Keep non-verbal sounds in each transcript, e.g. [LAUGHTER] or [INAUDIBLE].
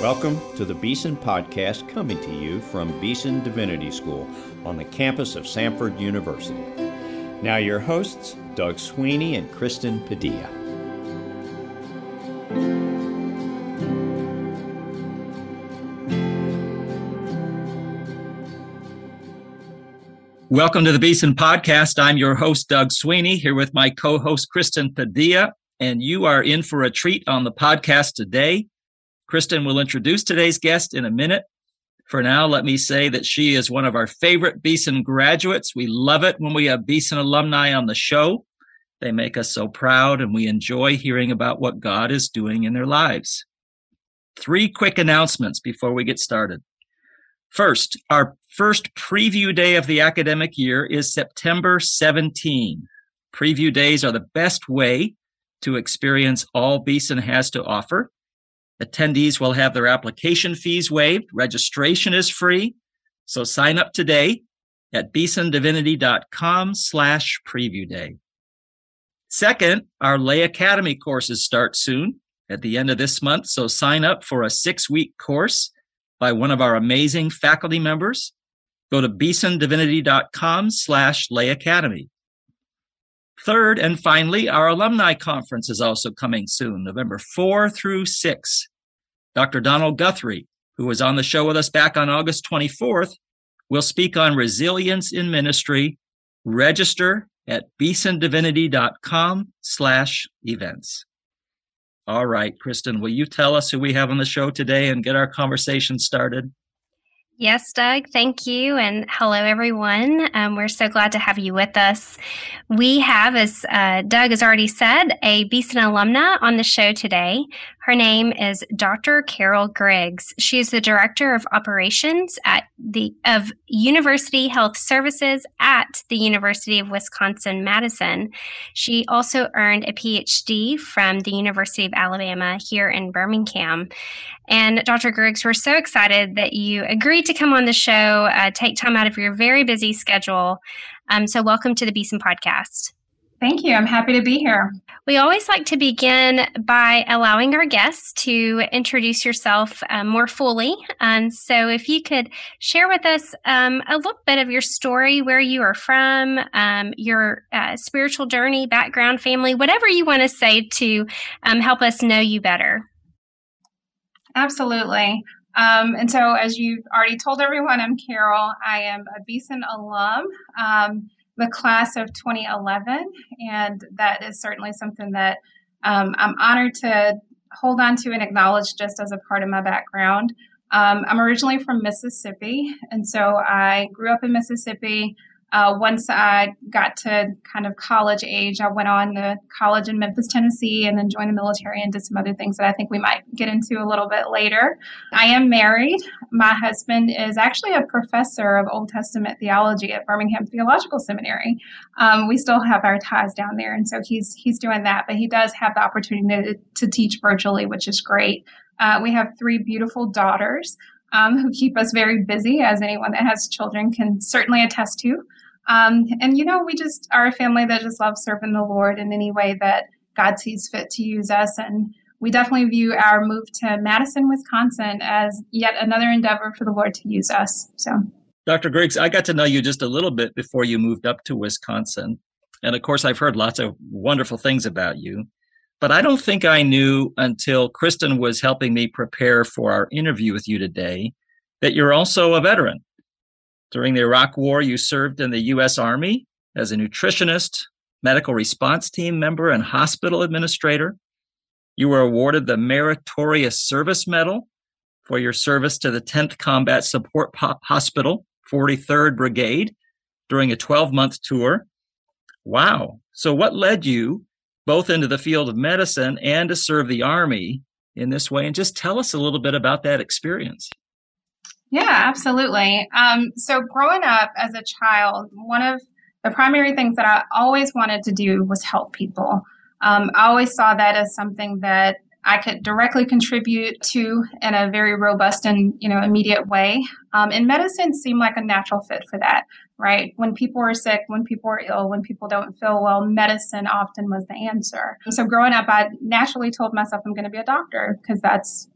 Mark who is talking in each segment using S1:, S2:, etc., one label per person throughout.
S1: Welcome to the Beeson Podcast coming to you from Beeson Divinity School on the campus of Samford University. Now, your hosts, Doug Sweeney and Kristen Padilla.
S2: Welcome to the Beeson Podcast. I'm your host, Doug Sweeney, here with my co host, Kristen Padilla, and you are in for a treat on the podcast today. Kristen will introduce today's guest in a minute. For now, let me say that she is one of our favorite Beeson graduates. We love it when we have Beeson alumni on the show. They make us so proud, and we enjoy hearing about what God is doing in their lives. Three quick announcements before we get started. First, our first preview day of the academic year is September 17. Preview days are the best way to experience all Beeson has to offer. Attendees will have their application fees waived. Registration is free. So sign up today at beesondivinity.com slash preview day. Second, our Lay Academy courses start soon at the end of this month. So sign up for a six week course by one of our amazing faculty members. Go to beesondivinity.com slash lay academy. Third and finally, our alumni conference is also coming soon, November 4 through 6. Dr. Donald Guthrie, who was on the show with us back on August 24th, will speak on resilience in ministry. Register at beesondivinity.com slash events. All right, Kristen, will you tell us who we have on the show today and get our conversation started?
S3: Yes, Doug, thank you. And hello, everyone. Um, we're so glad to have you with us. We have, as uh, Doug has already said, a Beeson alumna on the show today. Her name is Dr. Carol Griggs. She is the Director of Operations at the of University Health Services at the University of Wisconsin Madison. She also earned a PhD from the University of Alabama here in Birmingham. And Dr. Griggs, we're so excited that you agreed to come on the show, uh, take time out of your very busy schedule. Um, so, welcome to the Beeson Podcast.
S4: Thank you. I'm happy to be here.
S3: We always like to begin by allowing our guests to introduce yourself um, more fully. And so, if you could share with us um, a little bit of your story, where you are from, um, your uh, spiritual journey, background, family, whatever you want to say to um, help us know you better.
S4: Absolutely. Um, and so, as you've already told everyone, I'm Carol. I am a Beeson alum. Um, the class of 2011, and that is certainly something that um, I'm honored to hold on to and acknowledge just as a part of my background. Um, I'm originally from Mississippi, and so I grew up in Mississippi. Uh, once I got to kind of college age, I went on to college in Memphis, Tennessee, and then joined the military and did some other things that I think we might get into a little bit later. I am married. My husband is actually a professor of Old Testament theology at Birmingham Theological Seminary. Um, we still have our ties down there, and so he's he's doing that. But he does have the opportunity to, to teach virtually, which is great. Uh, we have three beautiful daughters. Um, who keep us very busy, as anyone that has children can certainly attest to. Um, and, you know, we just are a family that just loves serving the Lord in any way that God sees fit to use us. And we definitely view our move to Madison, Wisconsin as yet another endeavor for the Lord to use us. So,
S2: Dr. Griggs, I got to know you just a little bit before you moved up to Wisconsin. And of course, I've heard lots of wonderful things about you. But I don't think I knew until Kristen was helping me prepare for our interview with you today that you're also a veteran. During the Iraq War, you served in the U.S. Army as a nutritionist, medical response team member, and hospital administrator. You were awarded the Meritorious Service Medal for your service to the 10th Combat Support Hospital, 43rd Brigade, during a 12 month tour. Wow. So, what led you both into the field of medicine and to serve the Army in this way? And just tell us a little bit about that experience.
S4: Yeah, absolutely. Um, so, growing up as a child, one of the primary things that I always wanted to do was help people. Um, I always saw that as something that I could directly contribute to in a very robust and you know immediate way. Um, and medicine seemed like a natural fit for that, right? When people are sick, when people are ill, when people don't feel well, medicine often was the answer. So growing up, I naturally told myself I'm going to be a doctor because that's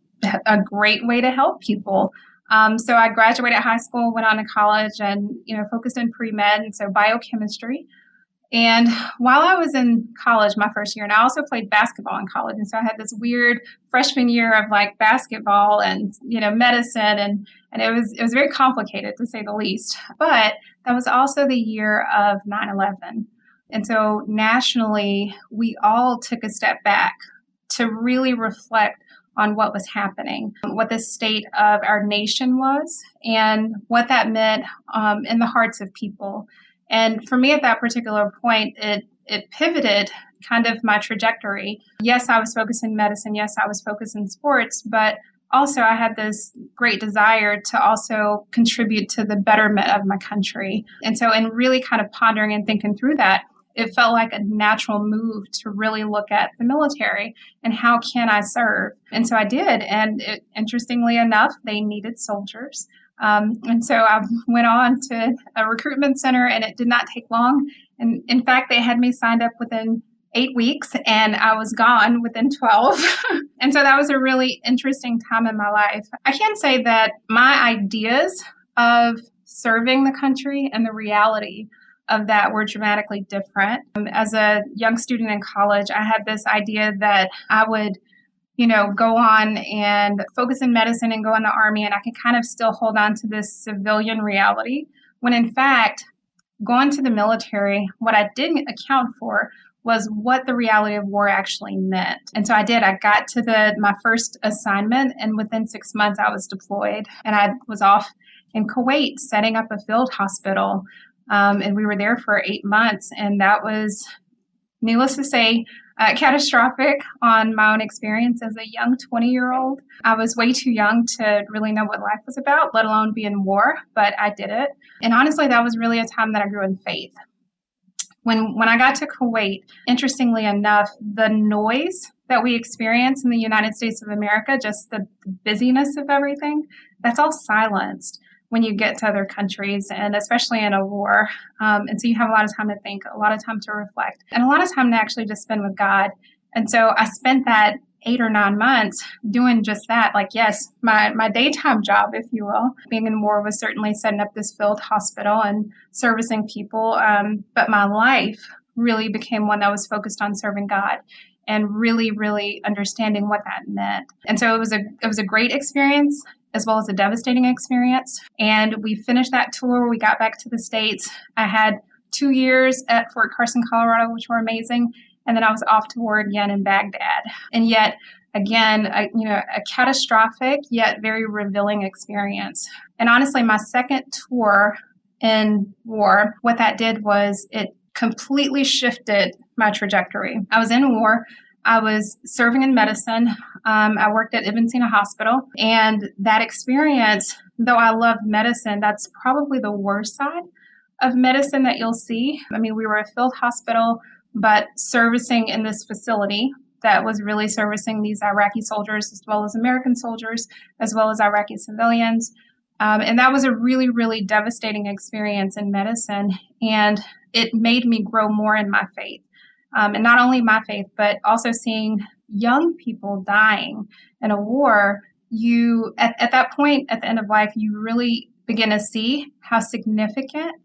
S4: a great way to help people. Um, so I graduated high school, went on to college, and you know focused in pre med, and so biochemistry. And while I was in college, my first year, and I also played basketball in college, and so I had this weird freshman year of like basketball and you know medicine, and and it was it was very complicated to say the least. But that was also the year of 9/11, and so nationally, we all took a step back to really reflect on what was happening, what the state of our nation was, and what that meant um, in the hearts of people. And for me at that particular point, it it pivoted kind of my trajectory. Yes, I was focused in medicine. Yes, I was focused in sports, but also I had this great desire to also contribute to the betterment of my country. And so in really kind of pondering and thinking through that, it felt like a natural move to really look at the military and how can I serve. And so I did. And it, interestingly enough, they needed soldiers. Um, and so I went on to a recruitment center, and it did not take long. And in fact, they had me signed up within eight weeks, and I was gone within 12. [LAUGHS] and so that was a really interesting time in my life. I can say that my ideas of serving the country and the reality of that were dramatically different. Um, as a young student in college, I had this idea that I would you know, go on and focus in medicine and go in the army, and I could kind of still hold on to this civilian reality. When in fact, going to the military, what I didn't account for was what the reality of war actually meant. And so I did. I got to the my first assignment, and within six months, I was deployed, and I was off in Kuwait setting up a field hospital um, and we were there for eight months. And that was, needless to say, uh, catastrophic on my own experience as a young 20 year old. I was way too young to really know what life was about, let alone be in war, but I did it. And honestly, that was really a time that I grew in faith. When, when I got to Kuwait, interestingly enough, the noise that we experience in the United States of America, just the busyness of everything, that's all silenced when you get to other countries and especially in a war. Um, and so you have a lot of time to think, a lot of time to reflect, and a lot of time to actually just spend with God. And so I spent that eight or nine months doing just that. Like, yes, my, my daytime job, if you will, being in war was certainly setting up this field hospital and servicing people. Um, but my life really became one that was focused on serving God and really, really understanding what that meant. And so it was a it was a great experience as well as a devastating experience. And we finished that tour. We got back to the States. I had two years at Fort Carson, Colorado, which were amazing. And then I was off to war again in Baghdad. And yet, again, a, you know, a catastrophic yet very revealing experience. And honestly, my second tour in war, what that did was it completely shifted my trajectory. I was in war. I was serving in medicine. Um, I worked at Ibn Sina Hospital. And that experience, though I love medicine, that's probably the worst side of medicine that you'll see. I mean, we were a field hospital, but servicing in this facility that was really servicing these Iraqi soldiers as well as American soldiers, as well as Iraqi civilians. Um, and that was a really, really devastating experience in medicine. And it made me grow more in my faith. Um, and not only my faith, but also seeing young people dying in a war, you, at, at that point at the end of life, you really begin to see how significant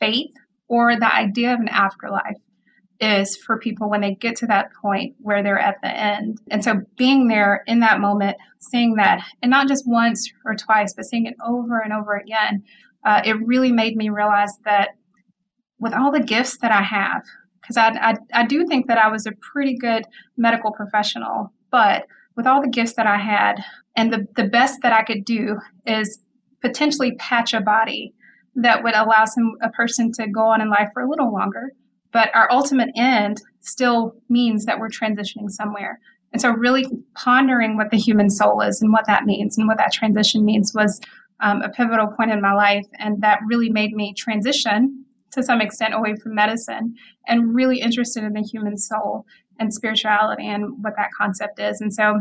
S4: faith or the idea of an afterlife is for people when they get to that point where they're at the end. And so being there in that moment, seeing that, and not just once or twice, but seeing it over and over again, uh, it really made me realize that with all the gifts that I have, because I, I, I do think that I was a pretty good medical professional, but with all the gifts that I had, and the, the best that I could do is potentially patch a body that would allow some a person to go on in life for a little longer. But our ultimate end still means that we're transitioning somewhere. And so, really pondering what the human soul is and what that means and what that transition means was um, a pivotal point in my life. And that really made me transition to some extent away from medicine and really interested in the human soul and spirituality and what that concept is. And so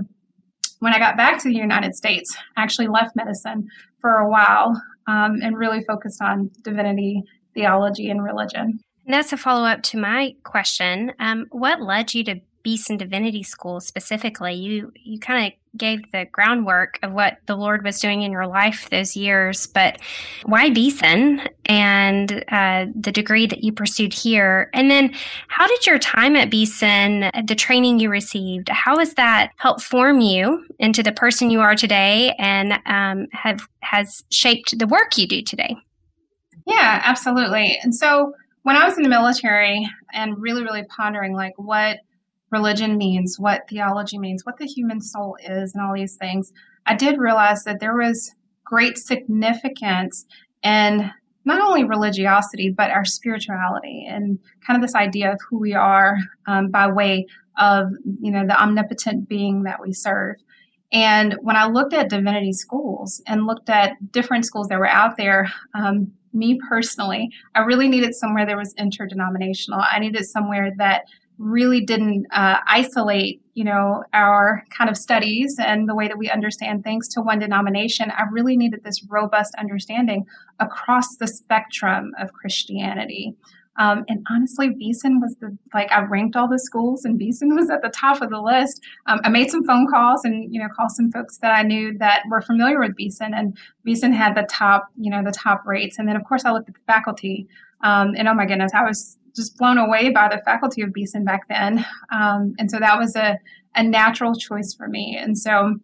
S4: when I got back to the United States, I actually left medicine for a while um, and really focused on divinity, theology, and religion.
S3: And that's a follow up to my question. Um, what led you to Beeson Divinity School specifically. You you kind of gave the groundwork of what the Lord was doing in your life those years, but why Beeson and uh, the degree that you pursued here? And then how did your time at Beeson, the training you received, how has that helped form you into the person you are today and um, have has shaped the work you do today?
S4: Yeah, absolutely. And so when I was in the military and really, really pondering like what religion means, what theology means, what the human soul is, and all these things, I did realize that there was great significance in not only religiosity, but our spirituality and kind of this idea of who we are um, by way of, you know, the omnipotent being that we serve. And when I looked at divinity schools and looked at different schools that were out there, um, me personally, I really needed somewhere that was interdenominational. I needed somewhere that really didn't uh, isolate, you know, our kind of studies and the way that we understand things to one denomination. I really needed this robust understanding across the spectrum of Christianity. Um, and honestly, Beeson was the like I ranked all the schools, and Beeson was at the top of the list. Um, I made some phone calls and you know called some folks that I knew that were familiar with Beeson, and Beeson had the top you know the top rates. And then of course I looked at the faculty, um, and oh my goodness, I was just blown away by the faculty of Beeson back then. Um, and so that was a a natural choice for me. And so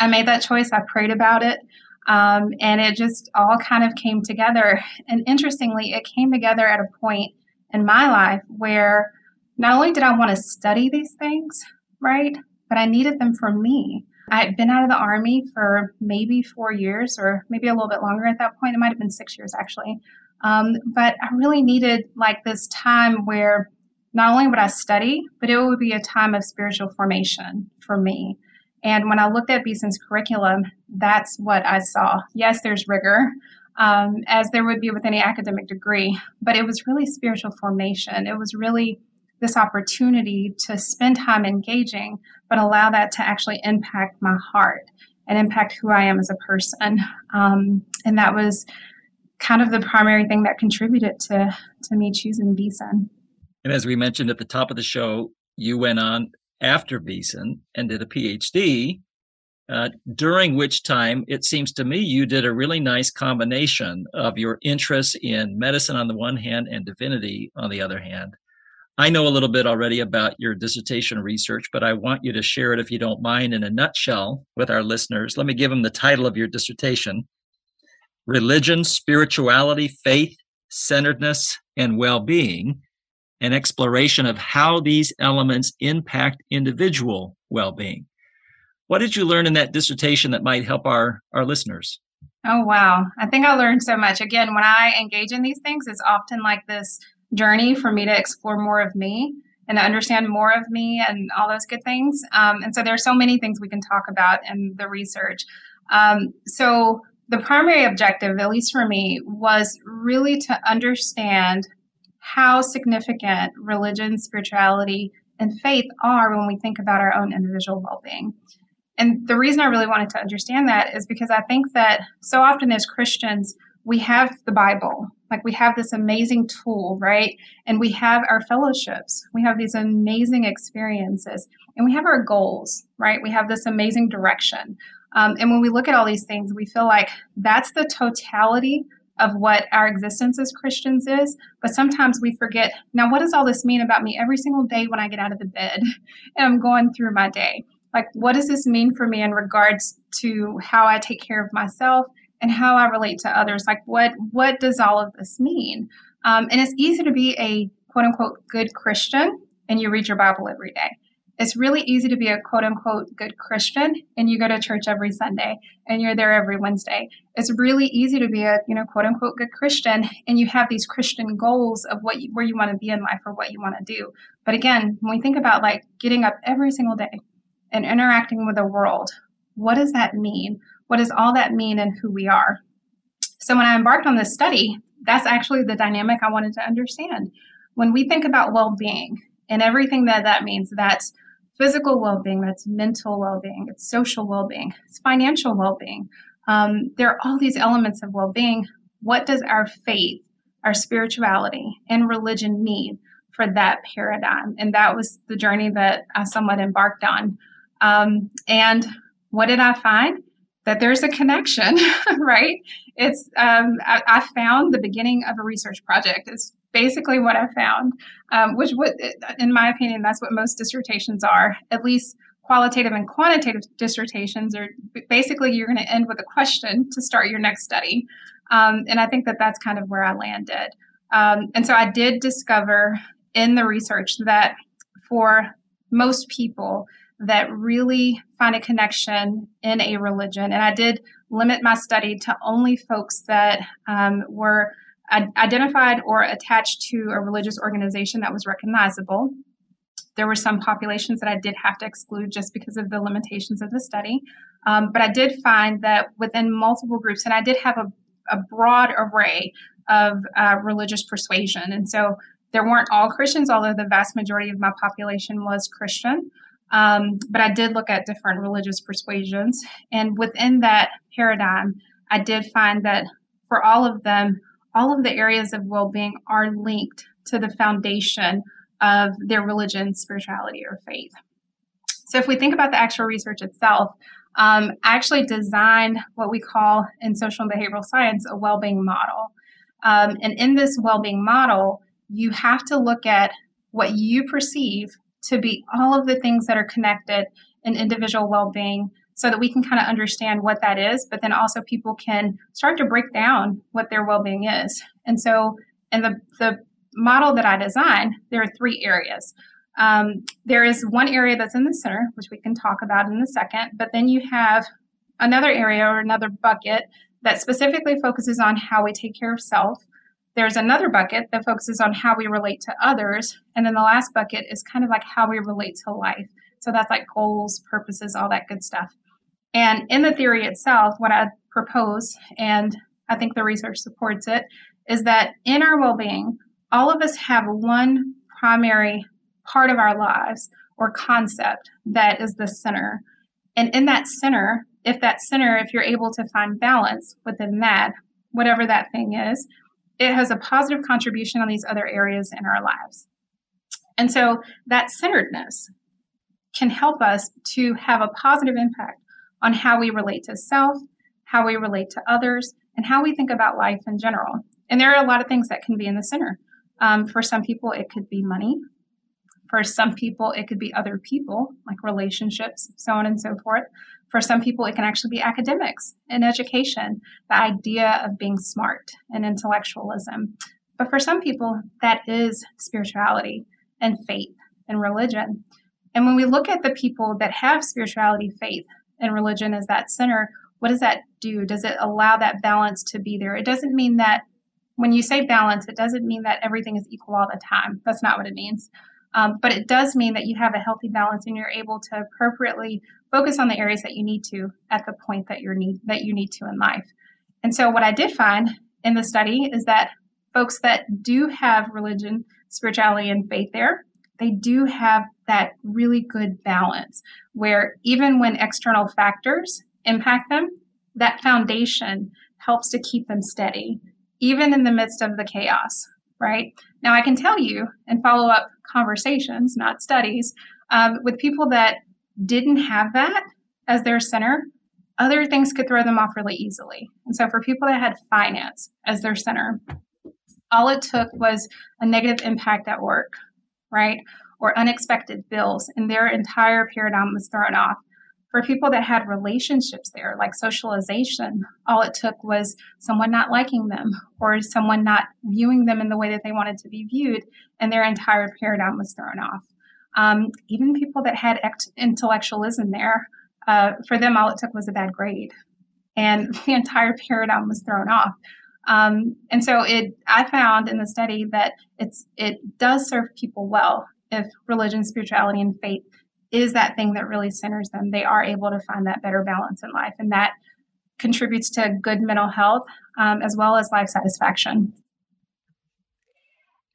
S4: I made that choice. I prayed about it. Um, and it just all kind of came together. And interestingly, it came together at a point in my life where not only did I want to study these things, right, but I needed them for me. I had been out of the Army for maybe four years or maybe a little bit longer at that point. It might have been six years actually. Um, but I really needed like this time where not only would I study, but it would be a time of spiritual formation for me. And when I looked at Beeson's curriculum, that's what I saw. Yes, there's rigor, um, as there would be with any academic degree, but it was really spiritual formation. It was really this opportunity to spend time engaging, but allow that to actually impact my heart and impact who I am as a person. Um, and that was kind of the primary thing that contributed to to me choosing Beeson.
S2: And as we mentioned at the top of the show, you went on after Beeson and did a PhD, uh, during which time it seems to me you did a really nice combination of your interests in medicine on the one hand and divinity on the other hand. I know a little bit already about your dissertation research, but I want you to share it if you don't mind in a nutshell with our listeners. Let me give them the title of your dissertation Religion, Spirituality, Faith, Centeredness, and Well Being an exploration of how these elements impact individual well being. What did you learn in that dissertation that might help our, our listeners?
S4: Oh, wow. I think I learned so much. Again, when I engage in these things, it's often like this journey for me to explore more of me and to understand more of me and all those good things. Um, and so there are so many things we can talk about in the research. Um, so the primary objective, at least for me, was really to understand how significant religion, spirituality, and faith are when we think about our own individual well being. And the reason I really wanted to understand that is because I think that so often as Christians, we have the Bible, like we have this amazing tool, right? And we have our fellowships, we have these amazing experiences, and we have our goals, right? We have this amazing direction. Um, and when we look at all these things, we feel like that's the totality of what our existence as Christians is. But sometimes we forget now, what does all this mean about me every single day when I get out of the bed [LAUGHS] and I'm going through my day? Like, what does this mean for me in regards to how I take care of myself and how I relate to others? Like, what what does all of this mean? Um, and it's easy to be a quote unquote good Christian and you read your Bible every day it's really easy to be a quote unquote good Christian and you go to church every Sunday and you're there every Wednesday. It's really easy to be a, you know, quote unquote good Christian and you have these Christian goals of what you, where you want to be in life or what you want to do. But again, when we think about like getting up every single day and interacting with the world, what does that mean? What does all that mean in who we are? So when I embarked on this study, that's actually the dynamic I wanted to understand. When we think about well-being and everything that that means, that's physical well being, that's mental well being, it's social well being, it's financial well being. Um, there are all these elements of well being. What does our faith, our spirituality, and religion mean for that paradigm. And that was the journey that I somewhat embarked on. Um, and what did I find? That there's a connection, [LAUGHS] right? It's um, I, I, found the beginning of a research project. It's basically what I found, um, which would, in my opinion, that's what most dissertations are. At least qualitative and quantitative dissertations are basically you're going to end with a question to start your next study. Um, and I think that that's kind of where I landed. Um, and so I did discover in the research that for most people that really find a connection in a religion, and I did limit my study to only folks that um, were identified or attached to a religious organization that was recognizable. There were some populations that I did have to exclude just because of the limitations of the study. Um, but I did find that within multiple groups, and I did have a, a broad array of uh, religious persuasion. And so there weren't all Christians, although the vast majority of my population was Christian. Um, but I did look at different religious persuasions. And within that paradigm, I did find that for all of them, all of the areas of well being are linked to the foundation of their religion, spirituality, or faith. So if we think about the actual research itself, um, I actually designed what we call in social and behavioral science a well being model. Um, and in this well being model, you have to look at what you perceive to be all of the things that are connected in individual well being so that we can kind of understand what that is, but then also people can start to break down what their well being is. And so, in the, the model that I designed, there are three areas. Um, there is one area that's in the center, which we can talk about in a second, but then you have another area or another bucket that specifically focuses on how we take care of self. There's another bucket that focuses on how we relate to others. And then the last bucket is kind of like how we relate to life. So that's like goals, purposes, all that good stuff. And in the theory itself, what I propose, and I think the research supports it, is that in our well being, all of us have one primary part of our lives or concept that is the center. And in that center, if that center, if you're able to find balance within that, whatever that thing is, it has a positive contribution on these other areas in our lives. And so that centeredness can help us to have a positive impact on how we relate to self, how we relate to others, and how we think about life in general. And there are a lot of things that can be in the center. Um, for some people, it could be money. For some people, it could be other people, like relationships, so on and so forth. For some people, it can actually be academics and education, the idea of being smart and intellectualism. But for some people, that is spirituality and faith and religion. And when we look at the people that have spirituality, faith, and religion as that center, what does that do? Does it allow that balance to be there? It doesn't mean that when you say balance, it doesn't mean that everything is equal all the time. That's not what it means. Um, but it does mean that you have a healthy balance and you're able to appropriately focus on the areas that you need to at the point that you need that you need to in life. And so what I did find in the study is that folks that do have religion, spirituality, and faith there, they do have that really good balance where even when external factors impact them, that foundation helps to keep them steady even in the midst of the chaos, right? Now, I can tell you and follow up conversations, not studies, um, with people that didn't have that as their center, other things could throw them off really easily. And so, for people that had finance as their center, all it took was a negative impact at work, right? Or unexpected bills, and their entire paradigm was thrown off. For people that had relationships there, like socialization, all it took was someone not liking them or someone not viewing them in the way that they wanted to be viewed, and their entire paradigm was thrown off. Um, even people that had intellectualism there, uh, for them, all it took was a bad grade, and [LAUGHS] the entire paradigm was thrown off. Um, and so, it I found in the study that it's it does serve people well if religion, spirituality, and faith is that thing that really centers them. They are able to find that better balance in life, and that contributes to good mental health um, as well as life satisfaction.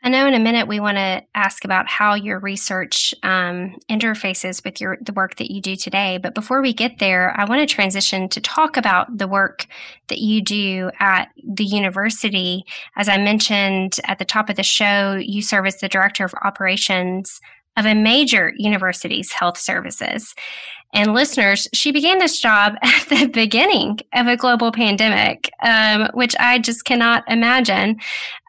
S3: I know in a minute we want to ask about how your research um, interfaces with your the work that you do today. But before we get there, I want to transition to talk about the work that you do at the university. As I mentioned at the top of the show, you serve as the director of operations of a major university's health services. And listeners, she began this job [LAUGHS] at the beginning of a global pandemic, um, which I just cannot imagine.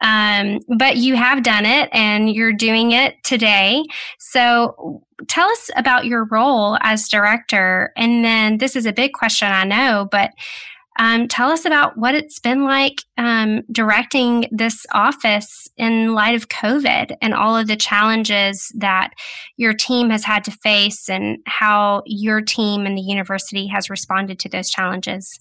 S3: Um, but you have done it and you're doing it today. So tell us about your role as director. And then this is a big question, I know, but um, tell us about what it's been like um, directing this office in light of COVID and all of the challenges that your team has had to face, and how your team and the university has responded to those challenges.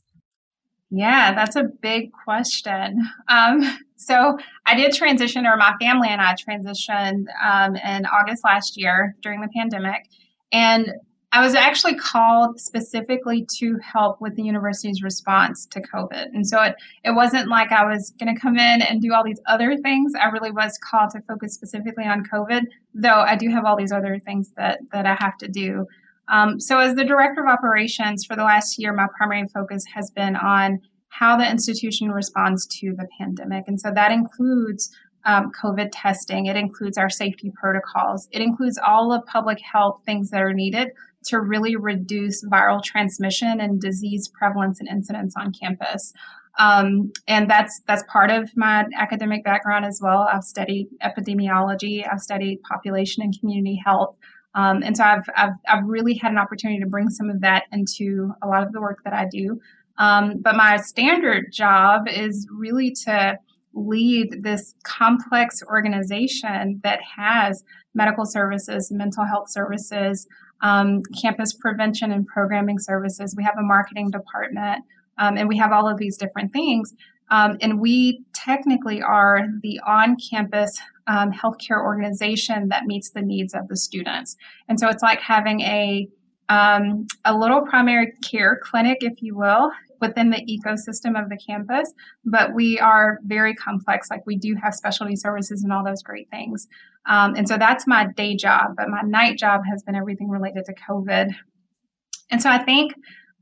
S4: Yeah, that's a big question. Um, so I did transition, or my family and I transitioned um, in August last year during the pandemic. And I was actually called specifically to help with the university's response to COVID. And so it, it wasn't like I was going to come in and do all these other things. I really was called to focus specifically on COVID, though I do have all these other things that, that I have to do. Um, so, as the director of operations for the last year, my primary focus has been on how the institution responds to the pandemic. And so that includes um, COVID testing, it includes our safety protocols, it includes all the public health things that are needed to really reduce viral transmission and disease prevalence and incidence on campus. Um, and that's that's part of my academic background as well. I've studied epidemiology, I've studied population and community health, um, and so I've, I've, I've really had an opportunity to bring some of that into a lot of the work that I do. Um, but my standard job is really to lead this complex organization that has medical services, mental health services, um, campus prevention and programming services. We have a marketing department, um, and we have all of these different things. Um, and we technically are the on campus um, healthcare organization that meets the needs of the students. And so it's like having a um, a little primary care clinic, if you will, within the ecosystem of the campus, but we are very complex. Like we do have specialty services and all those great things. Um, and so that's my day job, but my night job has been everything related to COVID. And so I think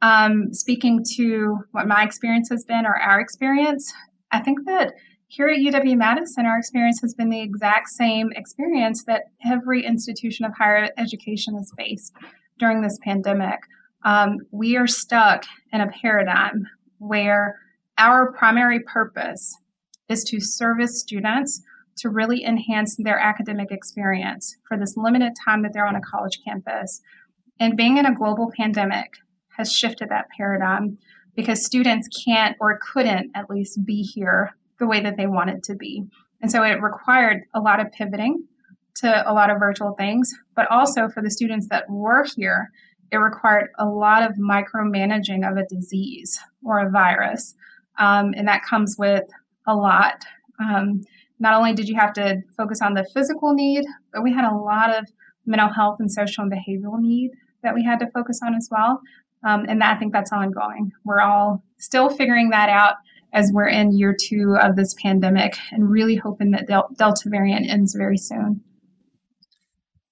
S4: um, speaking to what my experience has been or our experience, I think that here at UW Madison, our experience has been the exact same experience that every institution of higher education has faced during this pandemic um, we are stuck in a paradigm where our primary purpose is to service students to really enhance their academic experience for this limited time that they're on a college campus. And being in a global pandemic has shifted that paradigm because students can't or couldn't at least be here the way that they wanted to be. And so it required a lot of pivoting to a lot of virtual things, but also for the students that were here, it required a lot of micromanaging of a disease or a virus. Um, and that comes with a lot. Um, not only did you have to focus on the physical need, but we had a lot of mental health and social and behavioral need that we had to focus on as well. Um, and that, I think that's ongoing. We're all still figuring that out as we're in year two of this pandemic and really hoping that Del- Delta variant ends very soon.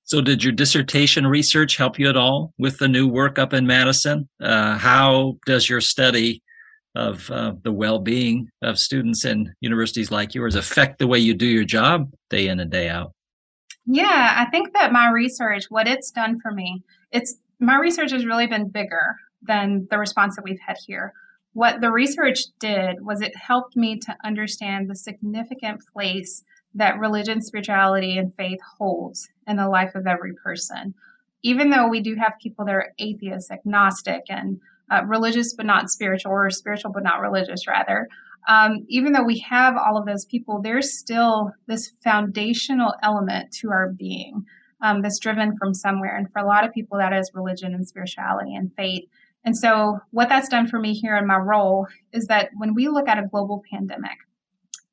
S2: So, did your dissertation research help you at all with the new work up in Madison? Uh, how does your study of uh, the well being of students in universities like yours affect the way you do your job day in and day out?
S4: Yeah, I think that my research, what it's done for me, it's my research has really been bigger than the response that we've had here. What the research did was it helped me to understand the significant place that religion, spirituality, and faith holds in the life of every person. Even though we do have people that are atheist, agnostic, and uh, religious but not spiritual, or spiritual but not religious, rather, um, even though we have all of those people, there's still this foundational element to our being um, that's driven from somewhere. And for a lot of people, that is religion and spirituality and faith. And so, what that's done for me here in my role is that when we look at a global pandemic,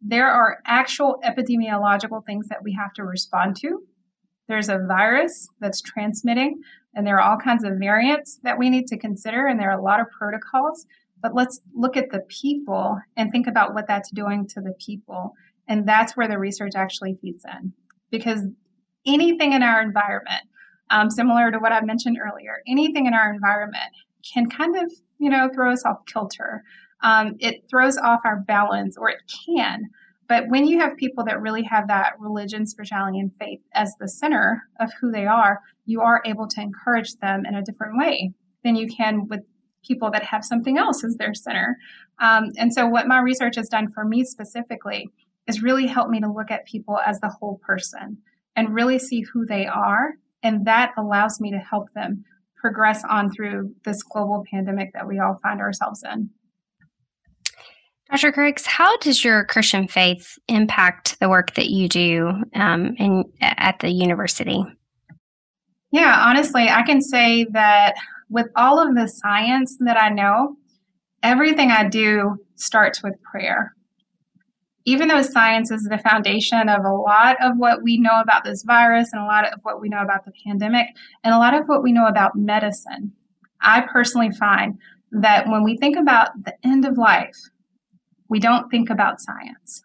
S4: there are actual epidemiological things that we have to respond to. There's a virus that's transmitting, and there are all kinds of variants that we need to consider, and there are a lot of protocols. But let's look at the people and think about what that's doing to the people. And that's where the research actually feeds in because anything in our environment, um, similar to what I mentioned earlier, anything in our environment can kind of, you know, throw us off kilter. Um, it throws off our balance, or it can. But when you have people that really have that religion, spirituality, and faith as the center of who they are, you are able to encourage them in a different way than you can with people that have something else as their center. Um, and so, what my research has done for me specifically is really helped me to look at people as the whole person and really see who they are. And that allows me to help them progress on through this global pandemic that we all find ourselves in.
S3: Dr. Griggs, how does your Christian faith impact the work that you do um, in, at the university?
S4: Yeah, honestly, I can say that with all of the science that I know, everything I do starts with prayer. Even though science is the foundation of a lot of what we know about this virus and a lot of what we know about the pandemic and a lot of what we know about medicine, I personally find that when we think about the end of life, we don't think about science,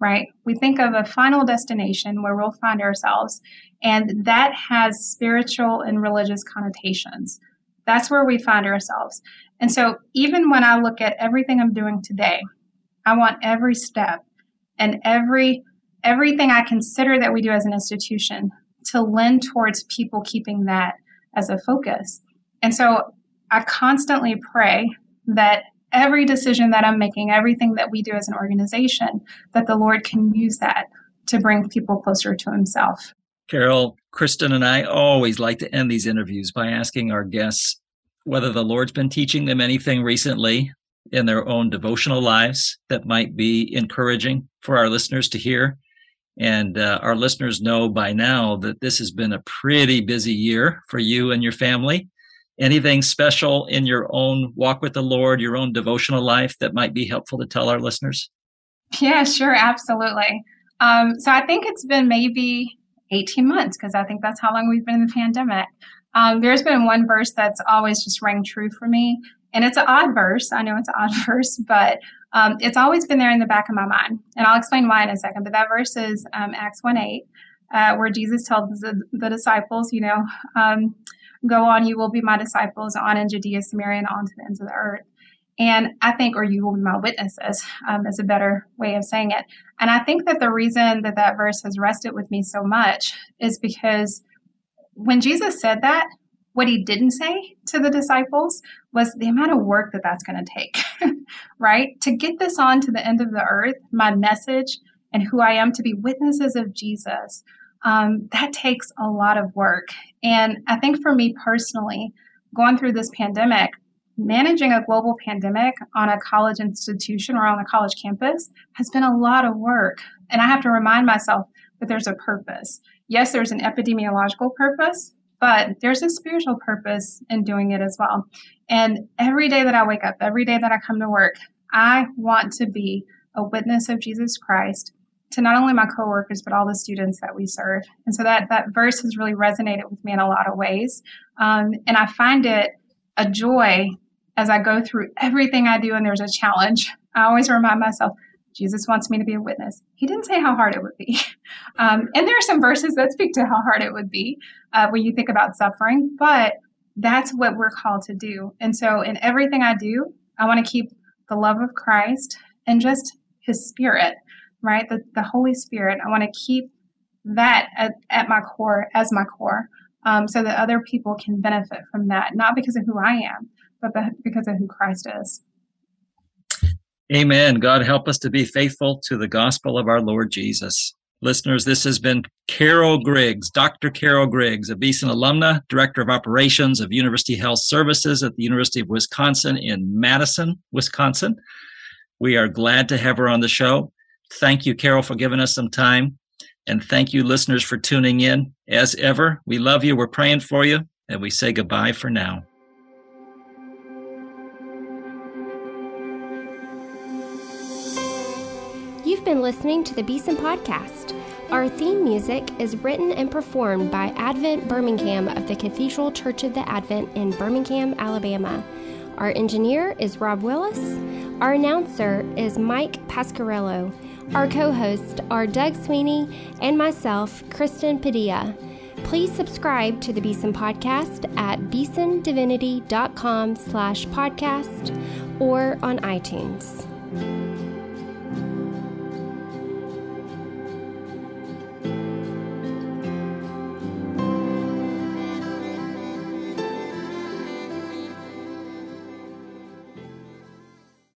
S4: right? We think of a final destination where we'll find ourselves, and that has spiritual and religious connotations. That's where we find ourselves. And so, even when I look at everything I'm doing today, I want every step and every everything I consider that we do as an institution to lend towards people keeping that as a focus. And so I constantly pray that every decision that I'm making, everything that we do as an organization, that the Lord can use that to bring people closer to Himself.
S2: Carol, Kristen, and I always like to end these interviews by asking our guests whether the Lord's been teaching them anything recently in their own devotional lives that might be encouraging for our listeners to hear. And uh, our listeners know by now that this has been a pretty busy year for you and your family anything special in your own walk with the Lord, your own devotional life that might be helpful to tell our listeners?
S4: Yeah, sure, absolutely. Um, so I think it's been maybe 18 months because I think that's how long we've been in the pandemic. Um, there's been one verse that's always just rang true for me, and it's an odd verse. I know it's an odd [LAUGHS] verse, but um, it's always been there in the back of my mind. And I'll explain why in a second. But that verse is um, Acts 1 8, uh, where Jesus tells the, the disciples, you know, um, Go on, you will be my disciples on in Judea, Samaria, and on to the ends of the earth. And I think, or you will be my witnesses, um, is a better way of saying it. And I think that the reason that that verse has rested with me so much is because when Jesus said that, what he didn't say to the disciples was the amount of work that that's going to take, [LAUGHS] right? To get this on to the end of the earth, my message and who I am to be witnesses of Jesus um, that takes a lot of work. And I think for me personally, going through this pandemic, managing a global pandemic on a college institution or on a college campus has been a lot of work. And I have to remind myself that there's a purpose. Yes, there's an epidemiological purpose, but there's a spiritual purpose in doing it as well. And every day that I wake up, every day that I come to work, I want to be a witness of Jesus Christ to not only my coworkers but all the students that we serve. And so that that verse has really resonated with me in a lot of ways, um, and I find it a joy as I go through everything I do. And there's a challenge. I always remind myself. Jesus wants me to be a witness. He didn't say how hard it would be. [LAUGHS] Um, and there are some verses that speak to how hard it would be uh, when you think about suffering, but that's what we're called to do. And so, in everything I do, I want to keep the love of Christ and just his spirit right? The, the Holy Spirit. I want to keep that at, at my core as my core um, so that other people can benefit from that, not because of who I am, but because of who Christ is.
S2: Amen. God help us to be faithful to the gospel of our Lord Jesus. Listeners, this has been Carol Griggs, Dr. Carol Griggs, a Beeson alumna, Director of Operations of University Health Services at the University of Wisconsin in Madison, Wisconsin. We are glad to have her on the show. Thank you, Carol, for giving us some time. And thank you, listeners, for tuning in. As ever, we love you. We're praying for you. And we say goodbye for now.
S5: You've been listening to the Beeson Podcast. Our theme music is written and performed by Advent Birmingham of the Cathedral Church of the Advent in Birmingham, Alabama. Our engineer is Rob Willis. Our announcer is Mike Pasquarello.
S3: Our co hosts are Doug Sweeney and myself, Kristen Padilla. Please subscribe to the Beeson Podcast at beesondivinity.com slash podcast or on iTunes.